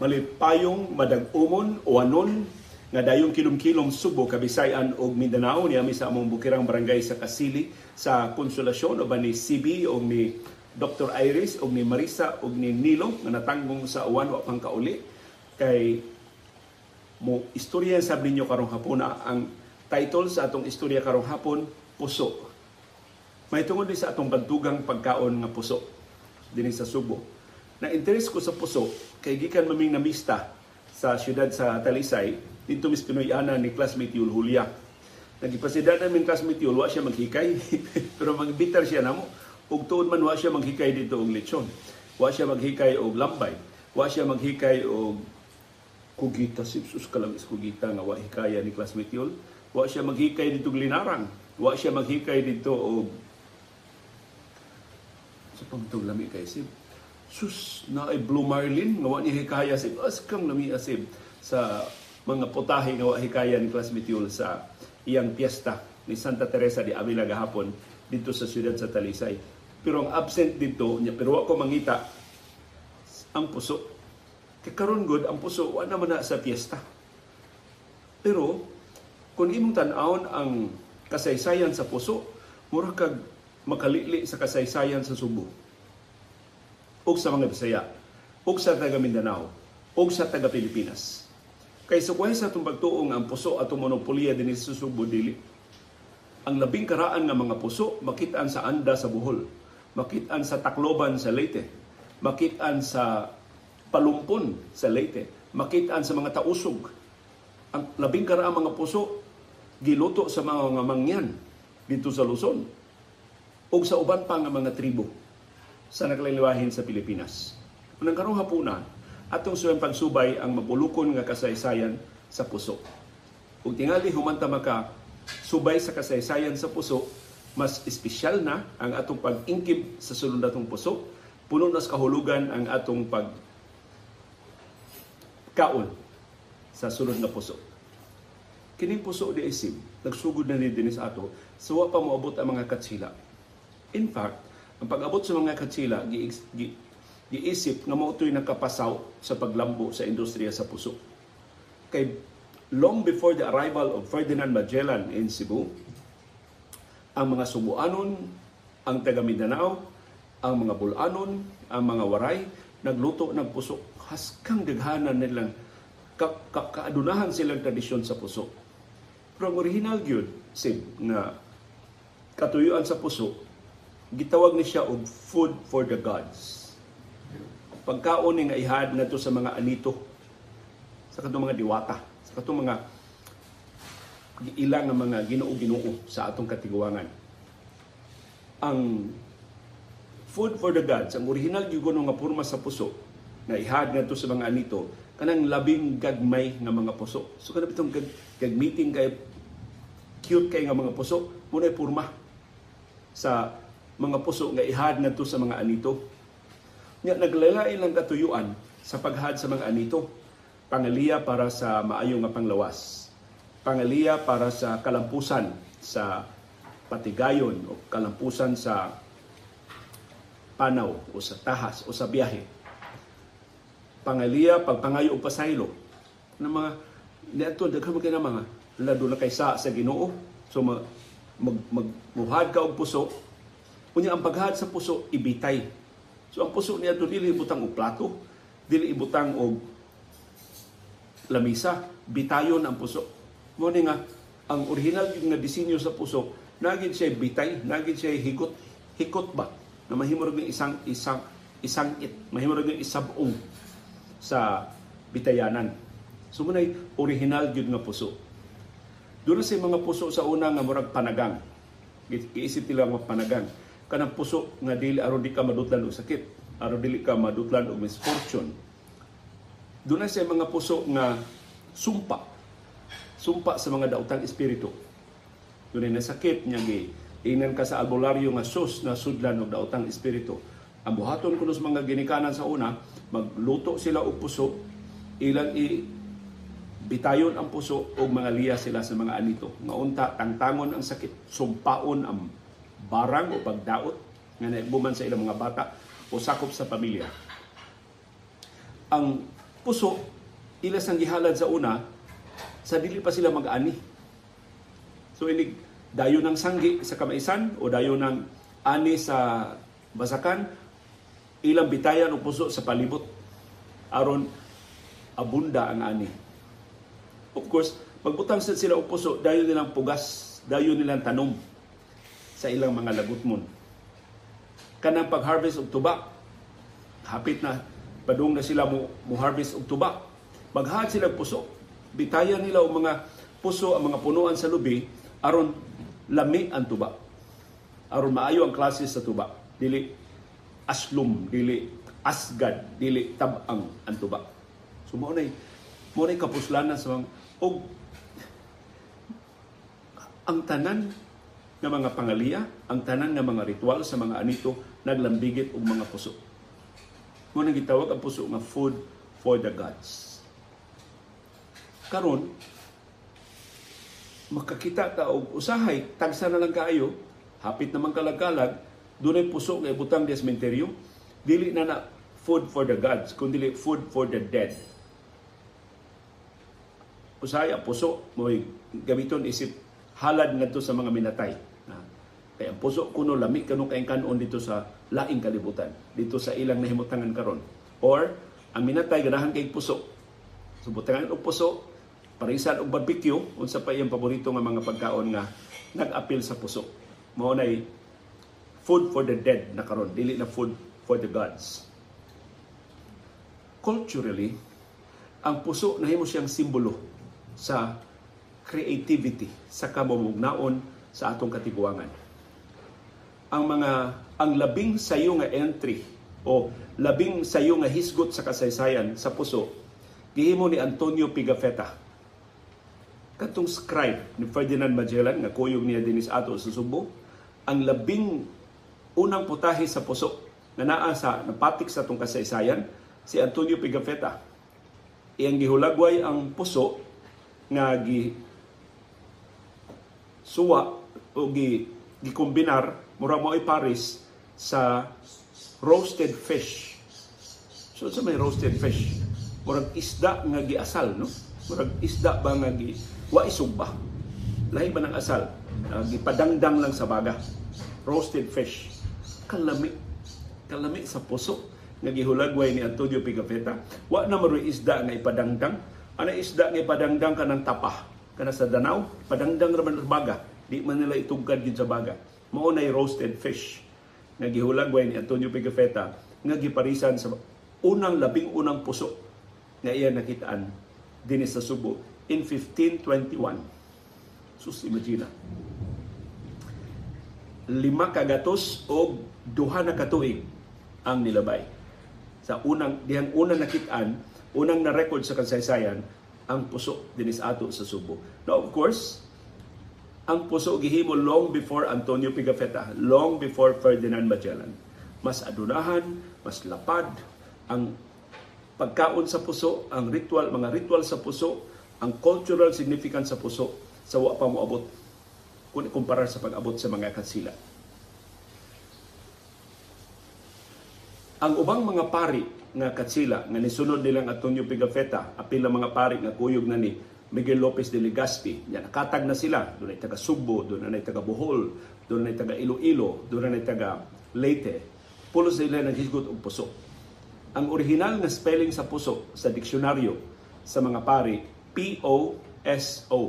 malipayong madag-umon o anon nga dayong kilom-kilom Subo, Kabisayan ug Mindanao. Niya mi sa among bukirang barangay sa Kasili sa Konsolasyon o ba ni CB o ni Dr. Iris o ni Marisa o ni Nilo nga natanggong sa uwan wa pang kay mo istorya sa ninyo karong hapon na ang title sa atong istorya karong hapon puso. May tungod din sa atong bantugang pagkaon nga puso dinhi sa Subo. Na interest ko sa puso kay gikan maming namista sa syudad sa Talisay dito mis Pinoy-ana ni classmate Yul Julia nagipasidad namin classmate Yul siya maghikay pero magbitar siya namo. Ug tuod man wa siya maghikay dito og lechon. Wa siya maghikay og lambay. Wa siya maghikay og kugita. Sipsus ka lang is kugita nga wa hikaya ni classmate Yul. Wa siya maghikay dito og linarang. Wa siya maghikay dito og sa pamtong lami kay sip sus na ay Blue Marlin nga wa ni hikaya sip as kang lami asib sa mga putahe nga wa hikaya ni classmate Yul sa iyang piyesta ni Santa Teresa de Avila gahapon dito sa siyudad sa Talisay. Pero ang absent dito, niya, pero ako mangita, ang puso. Kay karon good, ang puso, wala naman na sa piyesta. Pero, kung imong tan-awon ang kasaysayan sa puso, mura kag makalili sa kasaysayan sa Subo. O sa mga Bisaya, o sa taga Mindanao, o sa taga Pilipinas. Kay sa kuhay sa itong pagtuong ang puso at monopolya din sa Subo dili. Ang labing karaan nga mga puso, makitaan sa anda sa Bohol, makitaan sa Tacloban sa Leyte, makitaan sa Palumpon sa Leyte, makitaan sa mga tausog. Ang labing karaan mga puso, giluto sa mga mangyan dito sa Luzon o sa uban pa nga mga tribo sa nagliliwahin sa Pilipinas. Unang karong hapunan, atong suwang pagsubay ang mapulukon nga kasaysayan sa puso. Kung tingali humanta maka subay sa kasaysayan sa puso, mas espesyal na ang atong pag-ingkib sa sulod natong puso, puno na sa kahulugan ang atong pag kaon sa sulod na puso. Kining puso di isip, nagsugod na ni dinis ato, suwa pa moabot ang mga katsila. In fact, ang pag-abot sa mga katsila, gi, gi, giisip nga mao to'y nakapasaw sa paglambo sa industriya sa puso. Kay long before the arrival of Ferdinand Magellan in Cebu, ang mga Subuanon, ang taga Mindanao, ang mga Bulanon, ang mga Waray, nagluto ng puso. Haskang daghanan nilang ka, ka, kaadunahan silang tradisyon sa puso. Pero ang original gyud sib nga katuyuan sa puso, gitawag ni siya og food for the gods. Pagkaon nga ihad na to sa mga anito, sa katong mga diwata, sa katong mga ilang mga ginoo-ginoo sa atong katiguangan. Ang food for the gods, ang original gyud nga porma sa puso, na ihad nga to sa mga anito, kanang labing gagmay nga mga puso. So kanang bitong gag, gag-meeting kay cute kay nga mga puso, muna porma sa mga puso nga ihad ngadto sa mga anito. Nya naglalain lang katuyuan sa paghad sa mga anito. Pangaliya para sa maayo nga panglawas. Pangaliya para sa kalampusan sa patigayon o kalampusan sa panaw o sa tahas o sa biyahe. Pangaliya pagpangayo og pasaylo ng mga niadto daghan kay mga lado na kay sa sa Ginoo. So mag, mag, magmuhad ka og puso Unya ang paghad sa puso ibitay. So ang puso niya dili ibutang og plato, dili ibutang og lamisa, bitayon ang puso. Mo nga ang original yung nga disenyo sa puso, nagin siya bitay, nagin siya higot, hikot ba? Na mahimurag ng isang isang isang it, mahimurag ng isabong sa bitayanan. So munay original gyud nga puso. Doon sa mga puso sa una nga murag panagang. Iisip nila nga panagang kanang puso nga dili aron di ka madutlan og sakit, aron dili ka madutlan og misfortune. Doon sa mga puso nga sumpa. Sumpa sa mga daotang espiritu. Doon na sakit niya gi inan ka sa albularyo nga sus na sudlan og daotang espiritu. Ang buhaton kuno sa mga ginikanan sa una, magluto sila og puso, ilang i bitayon ang puso o mga liya sila sa mga anito. Nga unta, tangtangon ang sakit, sumpaon ang barang o pagdaot nga naigbuman sa ilang mga bata o sakop sa pamilya. Ang puso ilas ang gihalad sa una sa dili pa sila mag-ani. So inig dayo ng sanggi sa kamaisan o dayo ng ani sa basakan ilang bitayan o puso sa palibot aron abunda ang ani. Of course, magbutang sad sila og puso, dayon nilang pugas, dayon nilang tanom sa ilang mga lagutmon. Kanang pag-harvest og tuba, hapit na padung na sila mo, mo harvest og tuba. Maghahat sila puso. Bitayan nila og mga puso ang mga punuan sa lubi aron lami ang tuba. Aron maayo ang klase sa tuba. Dili aslum, dili asgad, dili tabang ang tuba. So mo nay mo nay kapuslanan sa mga og ang tanan nga mga pangaliya, ang tanan nga mga ritual sa mga anito naglambigit og mga puso. Mo nang gitawag ang puso nga food for the gods. Karon makakita ta og usahay tagsa na lang kaayo hapit naman kalagkalag dunay puso nga ibutang di sementeryo dili na na food for the gods kundi food for the dead usahay ang puso mo gamiton isip halad ngadto sa mga minatay kaya ang puso kuno lami kanu kay kanon dito sa laing kalibutan. Dito sa ilang nahimutangan karon. Or ang minatay ganahan kay puso. So butangan og puso parisan og barbecue unsa pa iyang paborito nga mga pagkaon nga nag-appeal sa puso. Mao nay food for the dead na karon. Dili na food for the gods. Culturally ang puso nahimo siyang simbolo sa creativity sa kamumugnaon sa atong katiguangan ang mga ang labing sayo nga entry o labing sayo nga hisgot sa kasaysayan sa puso gihimo ni Antonio Pigafetta. Katong scribe ni Ferdinand Magellan nga kuyog niya dinis ato sa Subo ang labing unang putahe sa puso na naa sa napatik sa atong kasaysayan si Antonio Pigafetta. Iyang gihulagway ang puso nga gi suwa o gi gikombinar mura mo Paris sa roasted fish so sa may roasted fish murag isda nga giasal no murag isda ba nga gi wa isugba. Lahi ba ng asal? Uh, gipadangdang lang sa baga. Roasted fish. Kalami. Kalami sa puso nga gihulagway ni Antonio Pigafetta. Wa na maroy isda nga ipadangdang. Ana isda nga ipadangdang kanang tapah. Kana sa Danau, padangdang raman sa baga. Di man nila itugkad sa baga. Mao nay roasted fish nga gihulagway ni Antonio Pigafetta nga giparisan sa unang labing unang puso nga iya nakitaan dinhi sa Subo in 1521. Sus, imagina. Lima kagatos o duha na katuig ang nilabay. Sa unang, dihang unang nakitaan, unang na-record sa kasaysayan, ang puso dinis ato sa Subo. Now, of course, ang puso gihimo long before Antonio Pigafetta, long before Ferdinand Magellan. Mas adunahan, mas lapad, ang pagkaon sa puso, ang ritual, mga ritual sa puso, ang cultural significance sa puso sa wa pa moabot kung ikumpara sa pag-abot sa mga kansila. Ang ubang mga pari nga katsila nga nisunod nilang Antonio Pigafetta, apil mga pari nga kuyog na ni Miguel Lopez de Legazpi. Yan, nakatag na sila. Doon ay taga Subo, doon ay taga Bohol, doon ay taga Iloilo, doon ay taga Leyte. Pulo sila naghisgot og puso. Ang original nga spelling sa puso sa diksyonaryo sa mga pari P-O-S-O.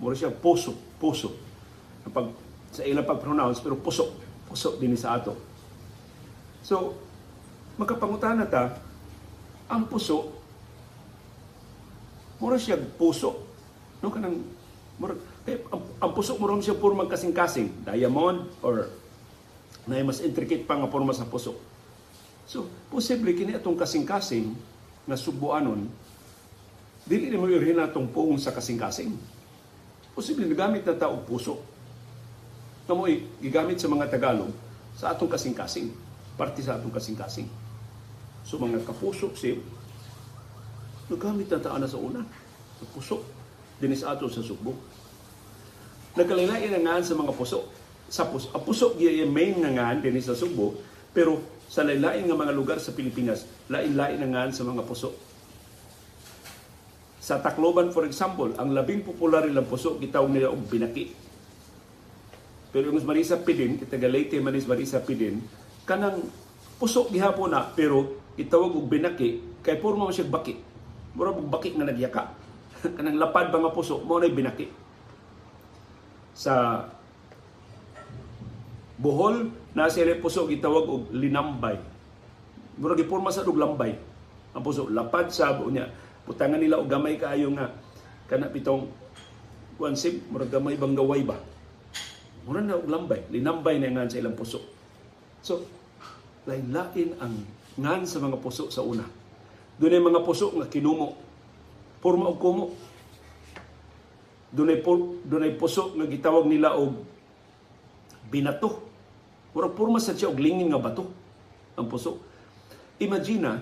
Mura siya puso, puso. Pag, sa ilang pag-pronounce, pero puso. Puso din sa ato. So, magkapangutan na ta, ang puso, mura siya puso. No, kanang, mura, eh, ang, ang puso mura siya puro magkasing-kasing. Diamond or na mas intricate pa nga forma sa puso. So, posible kini atong kasing-kasing na subuanon Dili ni mo rin natong puong sa kasing-kasing. Posible nagamit na tao puso. Na mo gigamit sa mga Tagalog sa atong kasing-kasing. Parte sa atong kasing-kasing. So mga kapuso si nagamit na tao na sa una. Sa puso. Dinis ato sa sukbo. Nagkalilain na nga sa mga puso. Sa puso, ang puso yung main nga nga dinis sa sukbo. Pero sa lain-lain nga mga lugar sa Pilipinas, lain-lain ang ngan sa mga puso. Sa Tacloban, for example, ang labing popular ilang puso, gitawag nila og binaki. Pero yung Marisa Pidin, kita Leyte Manis Marisa Pidin, kanang puso gihapon na, pero itawag og binaki, kay puro mo siya baki. Mura og baki nga nagyaka. kanang lapad ba nga puso, mo na binaki. Sa Bohol, na sila puso gitawag og linambay. Mura gipurma sa og lambay. Ang puso lapad sa niya. Putangan nila og gamay kaayo nga kana pitong kuansip mura gamay bang gaway ba. Mura na og lambay, linambay na nga sa ilang puso. So, lain-lain ang ngan sa mga puso sa una. Doon mga puso nga kinumo. Purma og kumo. Doon ay, doon puso nga gitawag nila og binato Murag purma sa siya og lingin nga bato ang puso. Imagine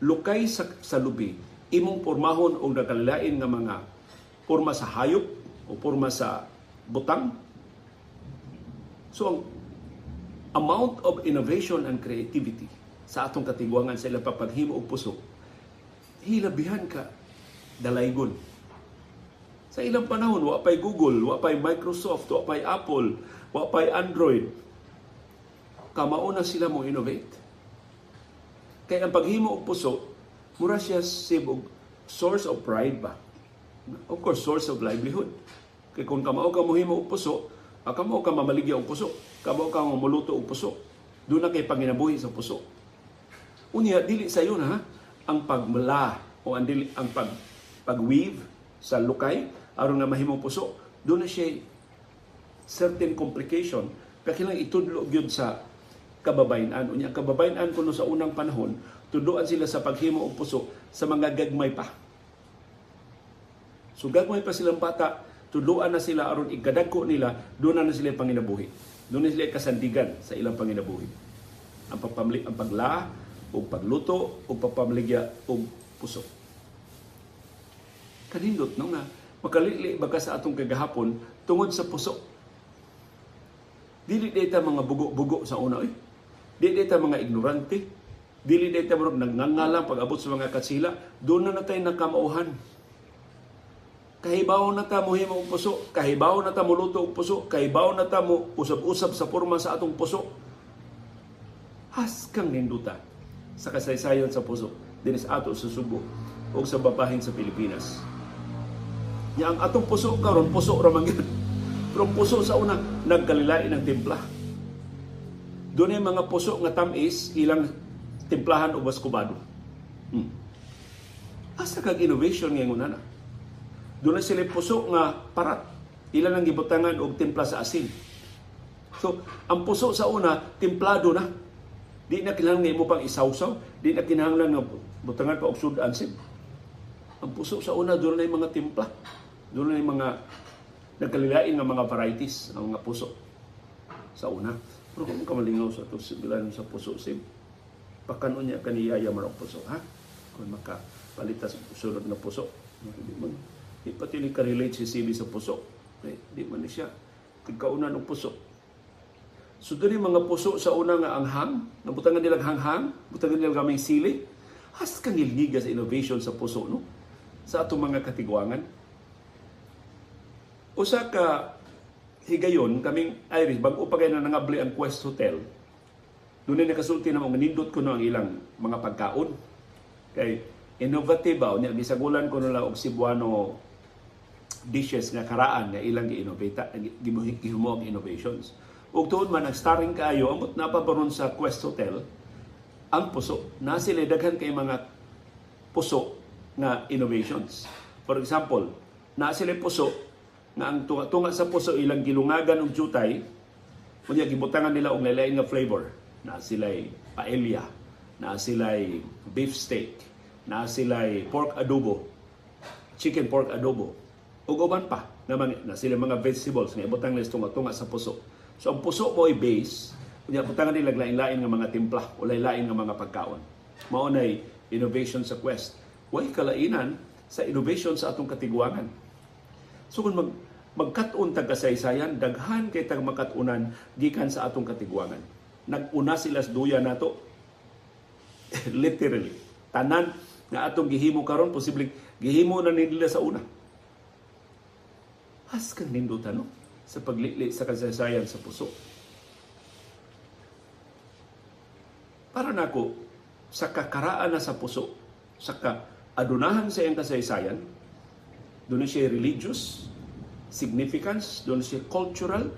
lukay sa, sa lubi, imong pormahon og nakalain nga mga porma sa hayop o porma sa butang. So ang amount of innovation and creativity sa atong katigwangan sa ilang papaghimo og puso, hilabihan ka dalaygon. Sa ilang panahon, wa pay Google, wa pay Microsoft, wa pay Apple, wa pay Android, kamauna sila mo innovate. Kaya ang paghimo og puso, mura siya sib source of pride ba? Of course, source of livelihood. Kaya kung kamao ka mohimo og puso, ah, kamao ka mamaligya og puso, kamao ka mamuluto og puso. Doon na kay panginabuhi sa puso. Unya, dili sa na ang pagmala o ang, dili, ang pag, pag-weave sa lukay aron nga mahimo puso. Doon na siya certain complication kaya kailangan itudlo gyud sa kababayan unya kababayan kuno sa unang panahon tuduan sila sa paghimo og puso sa mga gagmay pa. So gagmay pa silang bata tuduan na sila aron igadagko nila doon na sila panginabuhi. Doon na sila kasandigan sa ilang panginabuhi. Ang pagpamli ang pagla o pagluto o pagpamligya og puso kanindot no nga makalili baka sa atong kagahapon tungod sa puso dili data mga bugo-bugo sa una eh Dili ta mga ignorante. Dili ta mga nagngangalang pag-abot sa mga katsila. Doon na natay nakamauhan. Kahibaw na ta muhimo og puso, kahibaw na ta muluto og puso, kahibaw na ta mo usab-usab sa porma sa atong puso. Has kang ninduta sa kasaysayon sa puso dinis ato sa Subo o sa babahin sa Pilipinas. Ya ang atong puso karon puso ra man Pero puso sa una nagkalilain ng timpla. Doon ay mga puso nga tamis ilang timplahan o baskubado. Hmm. Asa kag innovation nga na. Doon na sila puso nga parat. Ilan ang gibutangan og timpla sa asin. So, ang puso sa una, timplado na. Di na kinahanglan nga imo pang isawsaw. Di na kinahanglan nga butangan pa og sudan sim. Ang puso sa una, doon na yung mga timpla. Doon na yung mga nagkalilain nga mga varieties ang mga puso sa una. Pero kung ka malingaw sa ito, sibilan sa puso, sim, pakanon niya kaniyaya man ang puso, ha? Kung makapalitas sunod na puso. Di man, di pati ni ka-relate si Sibi sa puso. Eh, di man siya kagkaunan ng puso. So doon mga puso sa una nga anghang, nabutangan nila hanghang, butangan nila gamay sili. Has kang ilniga sa innovation sa puso, no? Sa atong mga katigwangan. Usa ka higayon, kaming Irish, bago pa na nangabli ang Quest Hotel, doon na nakasulti na nindot ko no ang ilang mga pagkaon. Kay innovative ba, niya gisagulan ko nila og Cebuano dishes nga karaan nga ilang gi-innovate, gihimo innovations. Ug tuod man nag-starring kaayo amot na pa sa Quest Hotel ang puso. Na sila daghan kay mga puso nga innovations. For example, na sila puso nga ang tunga-tunga sa puso ilang gilungagan og jutay unya gibutangan nila og lain nga flavor na sila'y paella na sila'y beef steak na sila'y pork adobo chicken pork adobo ug uban pa naman na sila mga vegetables nga ibutang nila tunga-tunga sa puso so ang puso mo ay base unya butangan nila lain-lain nga mga timpla o lain-lain nga mga pagkaon mao nay innovation sa quest way kalainan sa innovation sa atong katigwangan so kung mag magkat-un tag kasaysayan daghan kay tag makatunan gikan sa atong katigwangan naguna sila sa duya nato Literally. Tanan nga atong gihimo karon posibleng gihimo na nila sa una. Has kang nindutan no? Sa paglili sa kasaysayan sa puso. Para nako sa kakaraan na sa puso, sa kaadunahan sa iyang kasaysayan, doon siya religious significance, doon siya cultural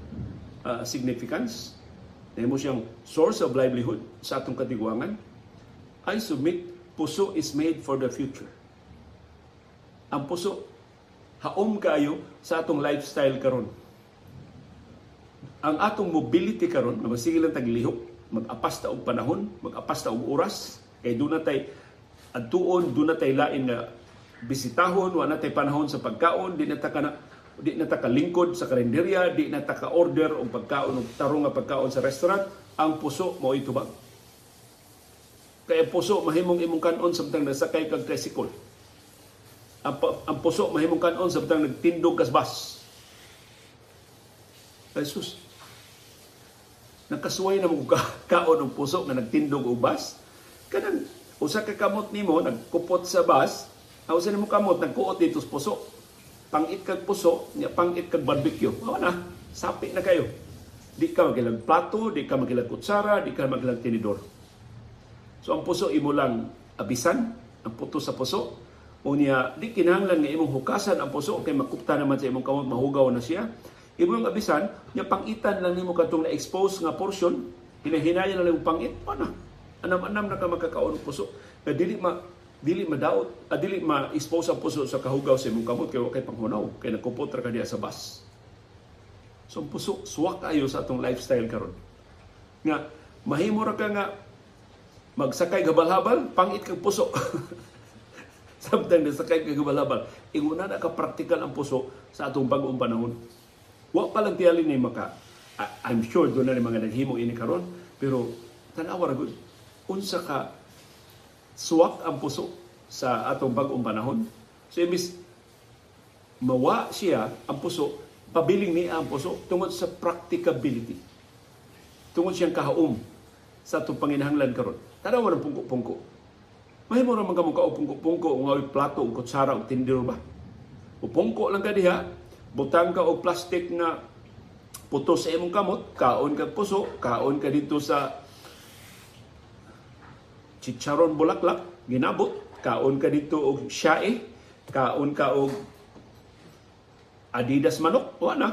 uh, significance, na mo siyang source of livelihood sa atong katiguangan, I submit, puso is made for the future. Ang puso, haom kayo sa atong lifestyle karon. Ang atong mobility karon, na masige lang taglihok, mag-apas og panahon, mag-apas og oras, kay doon natay adtuon, doon natay lain nga bisitahon, wa natay panahon sa pagkaon, di na di na ta sa karinderya, di na ta ka-order og pagkaon og tarong nga pagkaon sa restaurant, ang puso mo itubag. Kaya puso mahimong imong kanon samtang nasakay kag tricycle. Ang, ang puso mahimong kanon samtang nagtindog kas bus. Jesus. Nakasuway na mo kaon ng puso na nagtindog og bus. Kanang usa ka kamot nimo nagkupot sa bus, ang usa nimo kamot nagkuot dito sa puso pangit kag puso, niya pangit kag barbecue. Awa na, sapi na kayo. Di ka magilang plato, di ka magilang kutsara, di ka magilang tinidor. So ang puso imo lang abisan, ang puto sa puso. O niya, di kinahanglan nga imong hukasan ang puso, kay makupta naman sa imong kamot, mahugaw na siya. Imo yung abisan, niya pangitan lang nimo katong na-expose nga portion, hinahinayan na lang pangit, ano? Anam-anam na ka makakaon puso. Kaya dili ma dili madaot uh, dili ma-expose ang puso sa kahugaw sa imong kamot kay kay panghunaw kay nakupot ra ka diya sa bus. So ang puso suwak kayo sa atong lifestyle karon. Nga mahimo ra ka nga magsakay gabal-habal pangit kag puso. Samtang nasakay kag gabal-habal inguna na ka practical ang puso sa atong bag-ong panahon wa pa lang tiyali ni maka I'm sure doon na mga naghimo ini karon pero tanawa ra gud unsa ka suwak ang puso sa atong bagong panahon. So imbis mawa siya ang puso, pabiling niya ang puso tungod sa practicability. Tungod siyang kahaom sa atong panginahanglan karon. Tanaw ng pungko-pungko. Mahimo ra man ka mong pungko-pungko nga plato ug kutsara ug tindero ba. Upungko lang ka diha, butang ka og plastic na puto sa imong kamot, kaon ka puso, kaon ka dito sa chicharon bulaklak, ginabot, kaon ka dito og syae, kaon ka og adidas manok, wa na.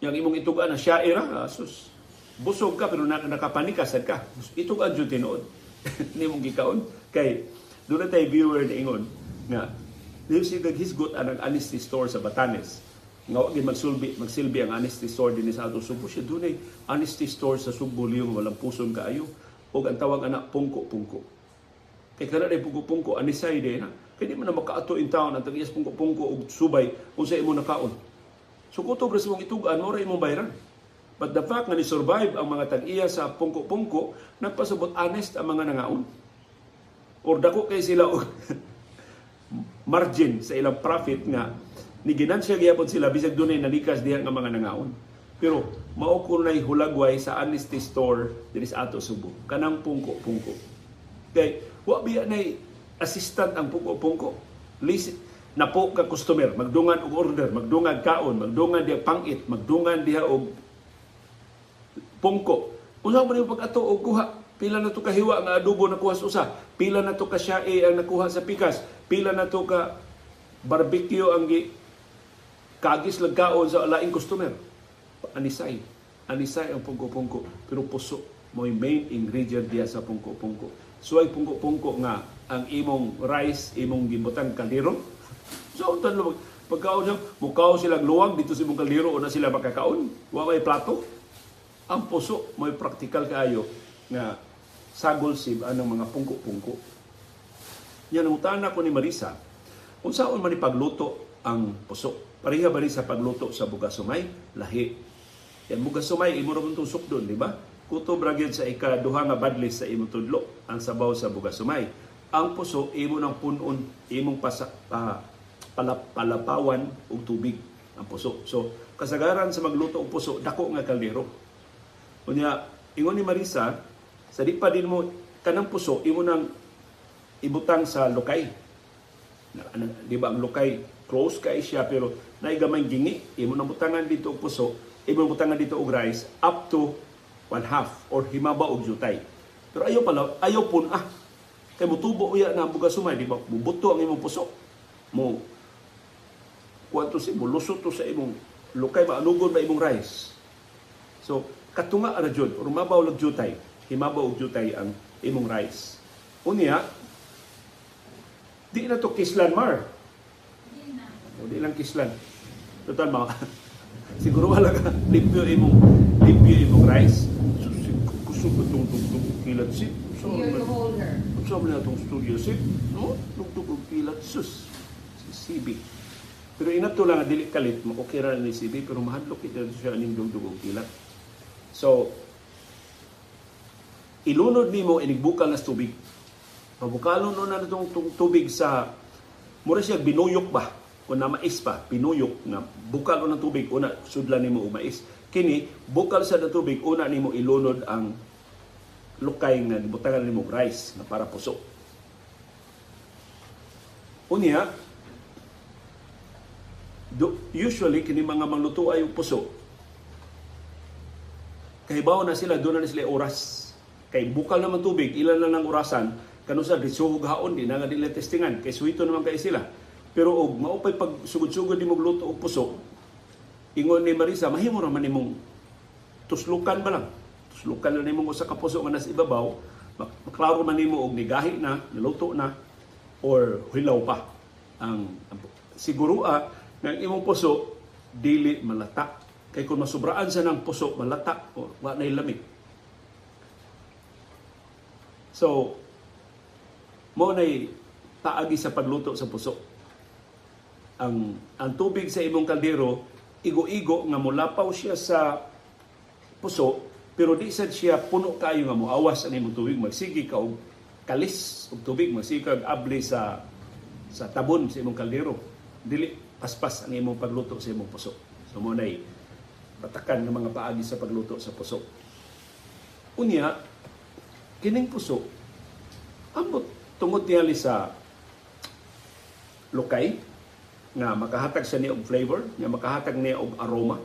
Yang imong itugan na syae ra, asus. Busog ka pero na nakapanikasad ka. Itugan jud tinuod. Ni mong gikaon kay doon tay viewer ni ingon nga Dili si naghisgot ang honesty store sa Batanes. Nga wag magsulbi, magsilbi ang honesty store din sa ato Subo siya dunay honesty store sa Subo Liyong walang puson kaayo o ang tawag anak pungko-pungko. Kay kana day pungko-pungko anisay day na. Kaya di man na makaato in town ang tagiyas pungko-pungko og subay kung sa imo nakaon. So kutob ra mong itugan mo ra imong bayaran. But the fact nga ni-survive ang mga tag-iya sa pungko-pungko, nagpasabot honest ang mga nangaon. Or dako kay sila margin sa ilang profit nga ni ginansya gyapon sila bisag dunay nalikas diha nga mga nangaon. Pero mao ko nay hulagway sa honesty store diri sa ato Subo. Kanang pungko-pungko. Kay wa biya nay assistant ang pungko-pungko. List na po ka customer, magdungan og order, magdungan kaon, magdungan diha pangit, magdungan diha og pungko. Usa man yung pag-ato og kuha, pila na to ka hiwa nga adobo na kuha sa usa, pila na to ka syae ang nakuha sa pikas, pila na to ka barbecue ang gi kagis lagkaon sa laing customer anisay. Anisay ang pungko-pungko. Pero puso mo main ingredient diya sa pungko-pungko. So ay pungko-pungko nga ang imong rice, imong gibutang kaldero. So, tanlo, pagkaon niya, mukaw silang luwag dito sa imong kaldero o na sila makakaon. Wa may plato. Ang puso, may practical kaayo nga sagol sib anong mga pungko-pungko. Yan ang utana ko ni Marisa, kung saan man ipagluto ang puso. Pareha ba rin sa pagluto sa bugasumay? Lahi yan mo sumay imo ra tusok doon, di ba? Kutob ra sa ikaduha nga badlis sa imo tudlo ang sabaw sa bugasumay. Ang puso imo nang punon, imong pasa, uh, palap, palapawan og tubig ang puso. So kasagaran sa magluto og puso dako nga kaldero. Unya ingon ni Marisa, sa di pa din mo kanang puso imo nang ibutang sa lukay. Na, na, di ba ang lukay close kay siya pero naay gamay gingi imo nang butangan dito og puso, imo nang butangan dito og rice up to one half or himaba og jutay. Pero ayo pala, ayo pun ah. Kay mutubo uya na ang bugas sumay, di ba? Bubuto ang imong puso. Mo kuanto si mo lusot to sa imong lukay maanugon ba imong rice. So katunga ara jud, or mabaw lag jutay, himabaw og jutay ang imong rice. Unya, di na to kislan mar. O di lang kislan. Total mga siguro wala ka limpyo imong limpyo imong rice. So, gusto ko itong tugtog kilat si. So, Here to hold her. sa mo na itong studio si. No? Tugtog kilat sus. Si CB. Pero inato lang dili kalit mo okay ra ni CB pero mahadlok ito siya aning dugdug og kilat. So ilunod nimo inigbukal na tubig. Pabukalon no na itong tubig sa mura siya binuyok ba? O na mais pa binuyok nga bukal ng tubig una sudlan nimo og mais. Kini bukal sa ng tubig una nimo ilunod ang lukay nga gibutangan nimo og rice na para puso. Unya do, usually kini mga mangluto ay puso. Kahibaw na sila doon na sila oras. Kay bukal naman tubig ilan lang ng orasan kanusa disuhog haon di na nga dili testingan. Kay suwito naman kay sila. Pero og maupay pag sugod-sugod nimo luto og puso ingon ni Marisa mahimo ra man nimong tuslukan ba lang? Tuslukan na nimong usa ka puso nga nasa ibabaw. Mak- maklaro man nimo og nigahi na niluto na or hilaw pa ang, ang siguro ah, nga ang imong puso dili malata. Kay kung masubraan sa ng puso malata o wa na lamig. So mo nay taagi sa pagluto sa puso. Ang ang tubig sa imong kaldero igo-igo nga mulapaw siya sa puso pero di sad siya puno kayo nga moawas ang imong tubig. Magsigi ka og kalis og tubig. Magsigi ka abli sa sa tabon sa imong kaldero. Dili paspas ang imong pagluto sa imong puso. So mo nay batakan ng mga paagi sa pagluto sa puso. Unya kining puso ambot tungod niya sa lukay nga makahatag sa niya og flavor, nga makahatag niya og aroma.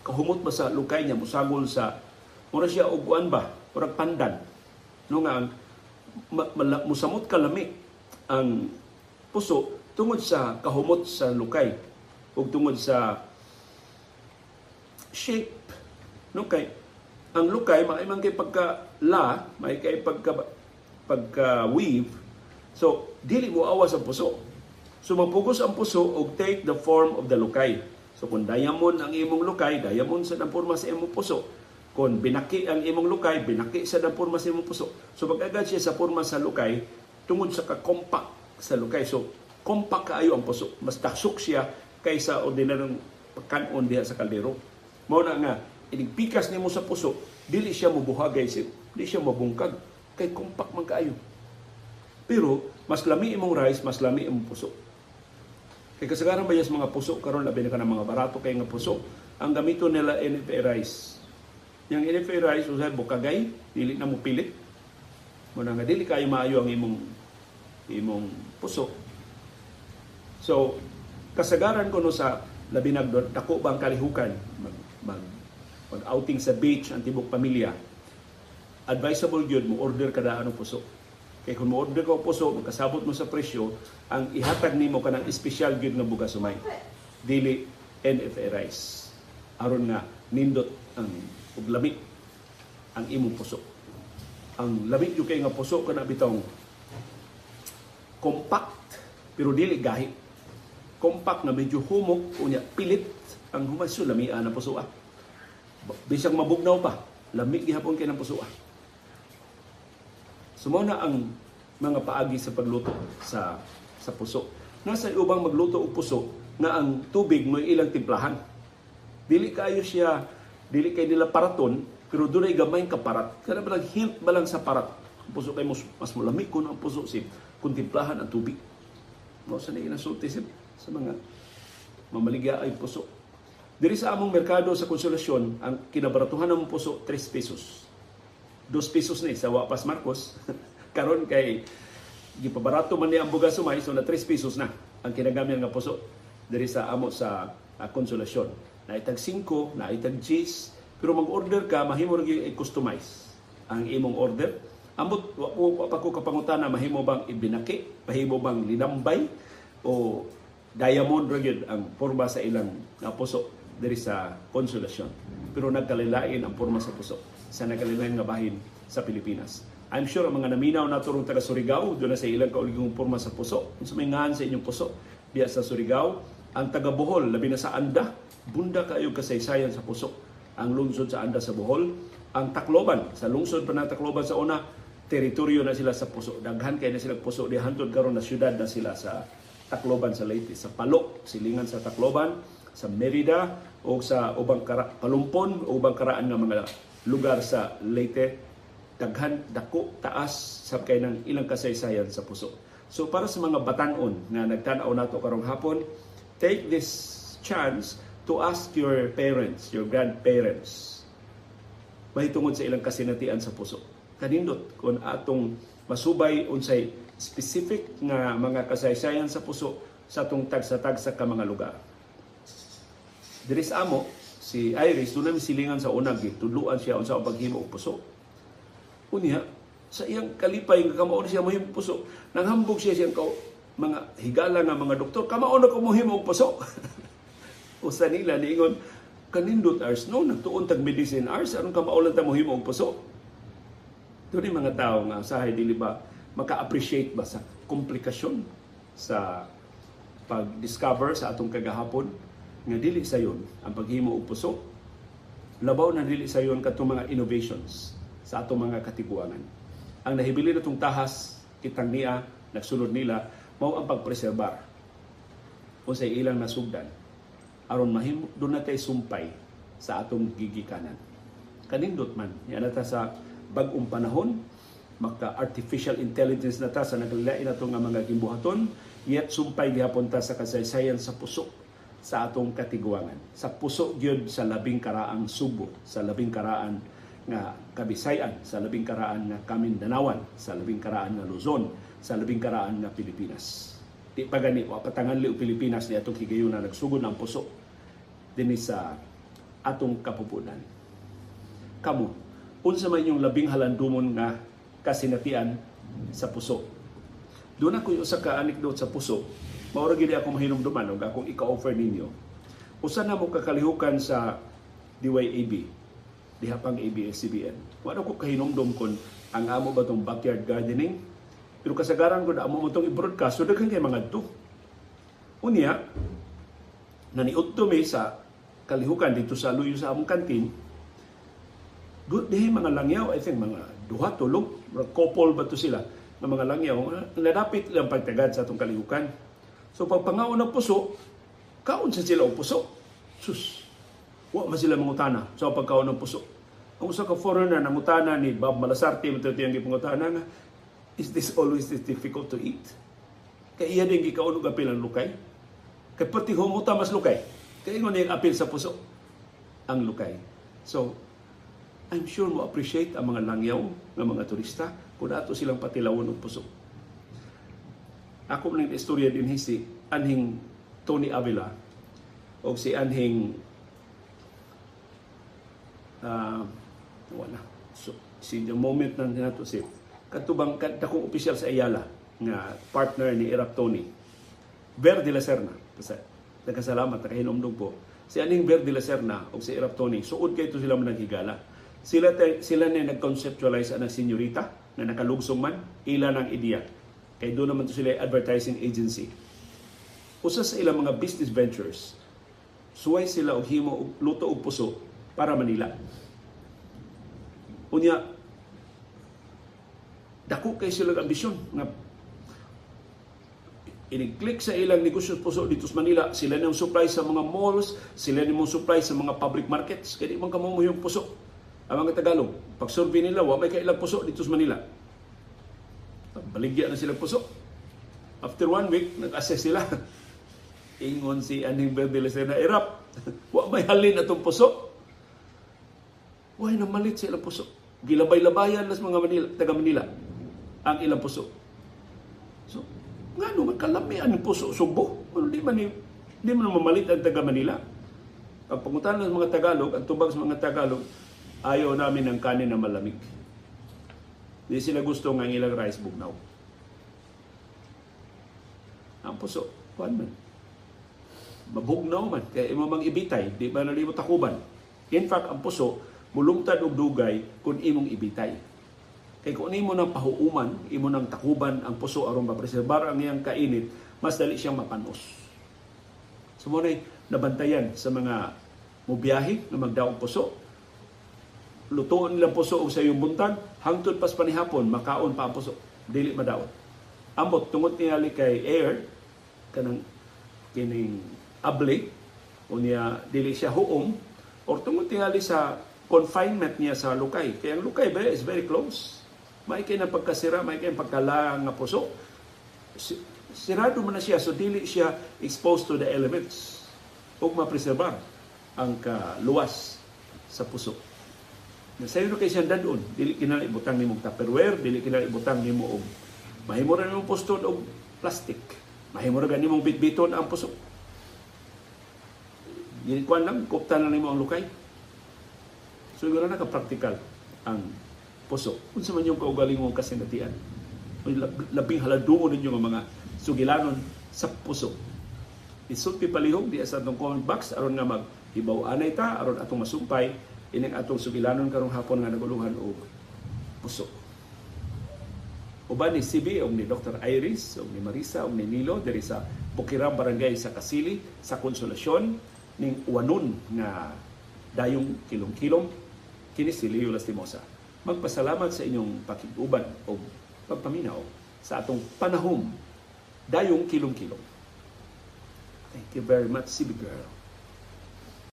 Kahumot ba sa lukay niya musagol sa mura siya og kuan ba, murag pandan. No nga ang musamot kalami ang puso tungod sa kahumot sa lukay ug tungod sa shape no kay ang lukay maay man kay pagka la may kay pagka pagka weave so dili mo awas ang puso. So mapugos ang puso og take the form of the lukay so kung diamond ang imong lukay diamond sa ng porma sa imong puso. Kung binaki ang imong lukay binaki sa ng porma sa imong puso. So pag-agad siya sa porma sa lukay tungod sa ka-compact sa lukay so compact kaayo ang puso. Mas taksok siya kaysa ordinaryong pagkanon diha sa kaldero. Mao na nga inigpikas nimo sa puso dili siya mobuhagay siya dili siya mabungkag kay compact man kaayo pero mas lami imong rice mas lami imong puso. Kay kasagaran ba yes mga puso karon labi na ka ng mga barato kay nga puso? Ang gamito nila NFA rice. Yang NFA rice usay bukagay dili na mo pilit mo na nga dili kayo maayo ang imong imong puso. So kasagaran ko no sa labi na doon, dako ba ang kalihukan mag, mag, mag outing sa beach ang tibok pamilya advisable gyud mo order kada anong puso. Kay kung mo order ka puso magkasabot mo sa presyo ang ihatag nimo kanang espesyal gyud nga bugas sumay dili NFA rice. Aron nga nindot ang ug lamig ang imong puso. Ang lamig yung kay nga puso kana bitong compact pero dili gahi. Compact na medyo humok unya pilit ang humaso lamian ang puso ah. bisag mabugnaw pa lamig gihapon kay ng puso ah. Sumo na ang mga paagi sa pagluto sa sa puso. Nasa ubang magluto og puso nga ang tubig mo ilang timplahan. Dili kayo siya, dili kay nila paraton, pero dunay gamay ka parat. Kana ba hint ba lang sa parat? Ang puso kay mas, mas malamig kun ang puso si kung timplahan ang tubig. Mo sa na sulti sa sa mga mamaligya ay puso. Diri sa among merkado sa konsolasyon, ang kinabaratuhan ng puso 3 pesos. 2 pesos ni sa Wapas Marcos. karon kay gipabarato man ni ang bugas sumay so na 3 pesos na ang kinagamit nga puso diri sa amo sa uh, konsolasyon. Na itag 5, na itag 10, pero mag-order ka mahimo ra i-customize ang imong order. Ambot wa, wa pa ko kapangutana mahimo bang ibinaki, mahimo bang linambay o diamond ra ang porma sa ilang uh, puso diri sa konsolasyon. Pero nagkalilain ang porma sa puso sa nagkalilain nga bahin sa Pilipinas. I'm sure ang mga naminaw na turong taga Surigao, doon na sa ilang kauligong porma sa puso. Kung sumingahan sa inyong puso, diya sa Surigao, ang taga Bohol, labi na sa Anda, bunda kayo kasaysayan sa puso. Ang lungsod sa Anda sa Bohol, ang Tacloban, sa lungsod pa ng Tacloban sa una, teritoryo na sila sa puso. Daghan kay na sila puso, di hantod karon na syudad na sila sa Tacloban sa Leyte, sa Palok, silingan sa Tacloban, sa Merida o sa ubang kara, Palumpon o ubang karaan nga mga lugar sa Leyte daghan dako taas sa kay ng ilang kasaysayan sa puso. So para sa mga batanon nga nagtan-aw nato karong hapon, take this chance to ask your parents, your grandparents mahitungod sa ilang kasinatian sa puso. Kanindot kung atong masubay unsay specific nga mga kasaysayan sa puso sa atong tagsa-tagsa ka mga lugar. Diris amo si Iris dunay silingan sa unag tudluan siya unsa ang paghimo og puso Unya, sa iyang kalipay nga kamao siya mohim puso. Nanghambog siya siyang kao, mga higala nga mga doktor, kamao na ko mohim og puso. Usa nila niingon, kanindot ars no nagtuon tag medicine ars aron ka maulan ta mohimo og puso Dili mga tao nga usahay dili ba maka-appreciate ba sa komplikasyon sa pag-discover sa atong kagahapon nga dili sayon ang paghimo og puso labaw na dili sayon katong mga innovations sa atong mga katiguangan. Ang nahibili na itong tahas, kitang niya, nagsunod nila, mao ang pagpreserbar sa ilang nasugdan aron mahimo doon na sumpay sa atong gigikanan. Kanindot man, yan nata sa bagong panahon, maka artificial intelligence na ta sa naglain nato nga mga gimbuhaton, yet sumpay gihapon ta sa kasaysayan sa puso sa atong katiguangan. Sa puso gyud sa labing karaang Subo, sa labing karaan nga Kabisayan, sa labing karaan nga Kamindanawan, sa labing karaan nga Luzon, sa labing karaan nga Pilipinas. Di pa gani, patanganli o Pilipinas ni atong higayon na nagsugod ng puso din sa atong kapupunan. Kamu, unsa man yung labing halandumon nga kasinatian sa puso. Doon ako yung usa ka anecdote sa puso. Maura gid ako mahinumduman og akong ika-offer ninyo. Usa na mo kakalihukan sa DYAB diha pang ABS-CBN. Wala ko kahinomdom kon ang amo ba tong backyard gardening. Pero kasagaran ko na amo mo itong i-broadcast. So daghan kay mga to. Unya, naniudto mi sa kalihukan dito sa luyo sa among kantin. Good day mga langyaw, I think mga duha tulog, couple ba to sila ng mga langyaw, nadapit lang pagtagad sa atong kalihukan. So pagpangaon ng puso, kaon sa sila o puso. Sus, Wa man sila mangutana sa pagkaon ng puso. Ang usa ka foreigner nangutana ni Bob Malasarte mo tiyang gipangutana nga is this always this difficult to eat? Kay iya din gikaon og apil ang lukay. Kay pati humuta mas lukay. Kay ingon yung apil sa puso ang lukay. So, I'm sure mo appreciate ang mga langyaw ng mga turista kung ato silang patilawon ng puso. Ako man istorya din si anhing Tony Avila. O si anhing uh, wala. So, si the moment nang nato si katubang kadakong opisyal sa Ayala nga partner ni Irap Tony. Ver de la Serna. Kasi nagkasalamat nakahinomdog po. Si aning Ver de la Serna o si Irap Tony suod kay to sila man higala. Sila te, sila ni nag-conceptualize ang senyorita na nakalugsong man ila ng ideya kay doon naman to sila advertising agency usa sa ilang mga business ventures suway sila og himo luto og puso para Manila. Unya, dako kay sila ambisyon nga ini-click sa ilang negosyo puso dito sa Manila, sila nang supply sa mga malls, sila nang supply sa mga public markets. Kaya di man kamo yung puso. Ang mga Tagalog, pag survey nila, wa may kailang puso dito sa Manila. Baligya na sila puso. After one week, nag-assess sila. Ingon si Aning Berde na irap. wa may halin atong puso. Why na malit sila puso? Gilabay-labayan las mga Manila, taga Manila ang ilang puso. So, nga no, magkalami ang puso Subo. Well, di man di man mamalit ang taga Manila. Ang pangutan ng mga Tagalog, ang tubag sa mga Tagalog, ayaw namin ng kanin na malamig. Di sila gusto ng ilang rice bugnaw. Ang puso, kuan man. Mabugnaw man, kaya imo mang ibitay, di ba nalimo takuban. In fact, ang puso, mulungtad og dugay kung imong ibitay. Kay kung imo nang pahuuman, imo nang takuban ang puso aron mapreserbar ang iyang kainit, mas dali siyang mapanos. So mo nabantayan sa mga mubiyahe na magdaong puso. Lutuon nilang puso og sa iyong buntag, hangtod pas panihapon, makaon pa ang puso. Dili madaot. Ambot tungod tingali kay air, kanang kining able, o niya dili siya huom, or tungod tingali sa confinement niya sa lukay. Kaya ang lukay ba is very close. May kay na pagkasira, may kay pagkalang nga puso. Si- Sirado man na siya, so dili siya exposed to the elements. Ug mapreserbar ang kaluwas sa puso. Na sayo na kay siya dadon, dili kinala ibutang nimo tupperware, dili kinala ibutang nimo og mahimo ra nimo poston og plastic. Mahimo ra ganimong bitbiton ang puso. Dili kuan lang, kuptan lang nimo ang lukay. So siguro na ka-practical ang puso. Unsa man yung kaugalingong kasinatian. May lab- labing haladungon ninyo nga mga sugilanon sa puso. Isulti palihog di sa atong comment box aron nga maghibaw anay ta aron atong masumpay ining atong sugilanon karong hapon nga naguluhan og puso. Uban ni CB og ni Dr. Iris og ni Marisa og ni Nilo diri sa Bukirang Barangay sa Kasili sa Konsolasyon ning wanon nga dayong kilong-kilong kini si Leo Lastimosa. Magpasalamat sa inyong pakiguban o pagpaminaw sa atong panahom dayong kilong-kilong. Thank you very much, CB Girl.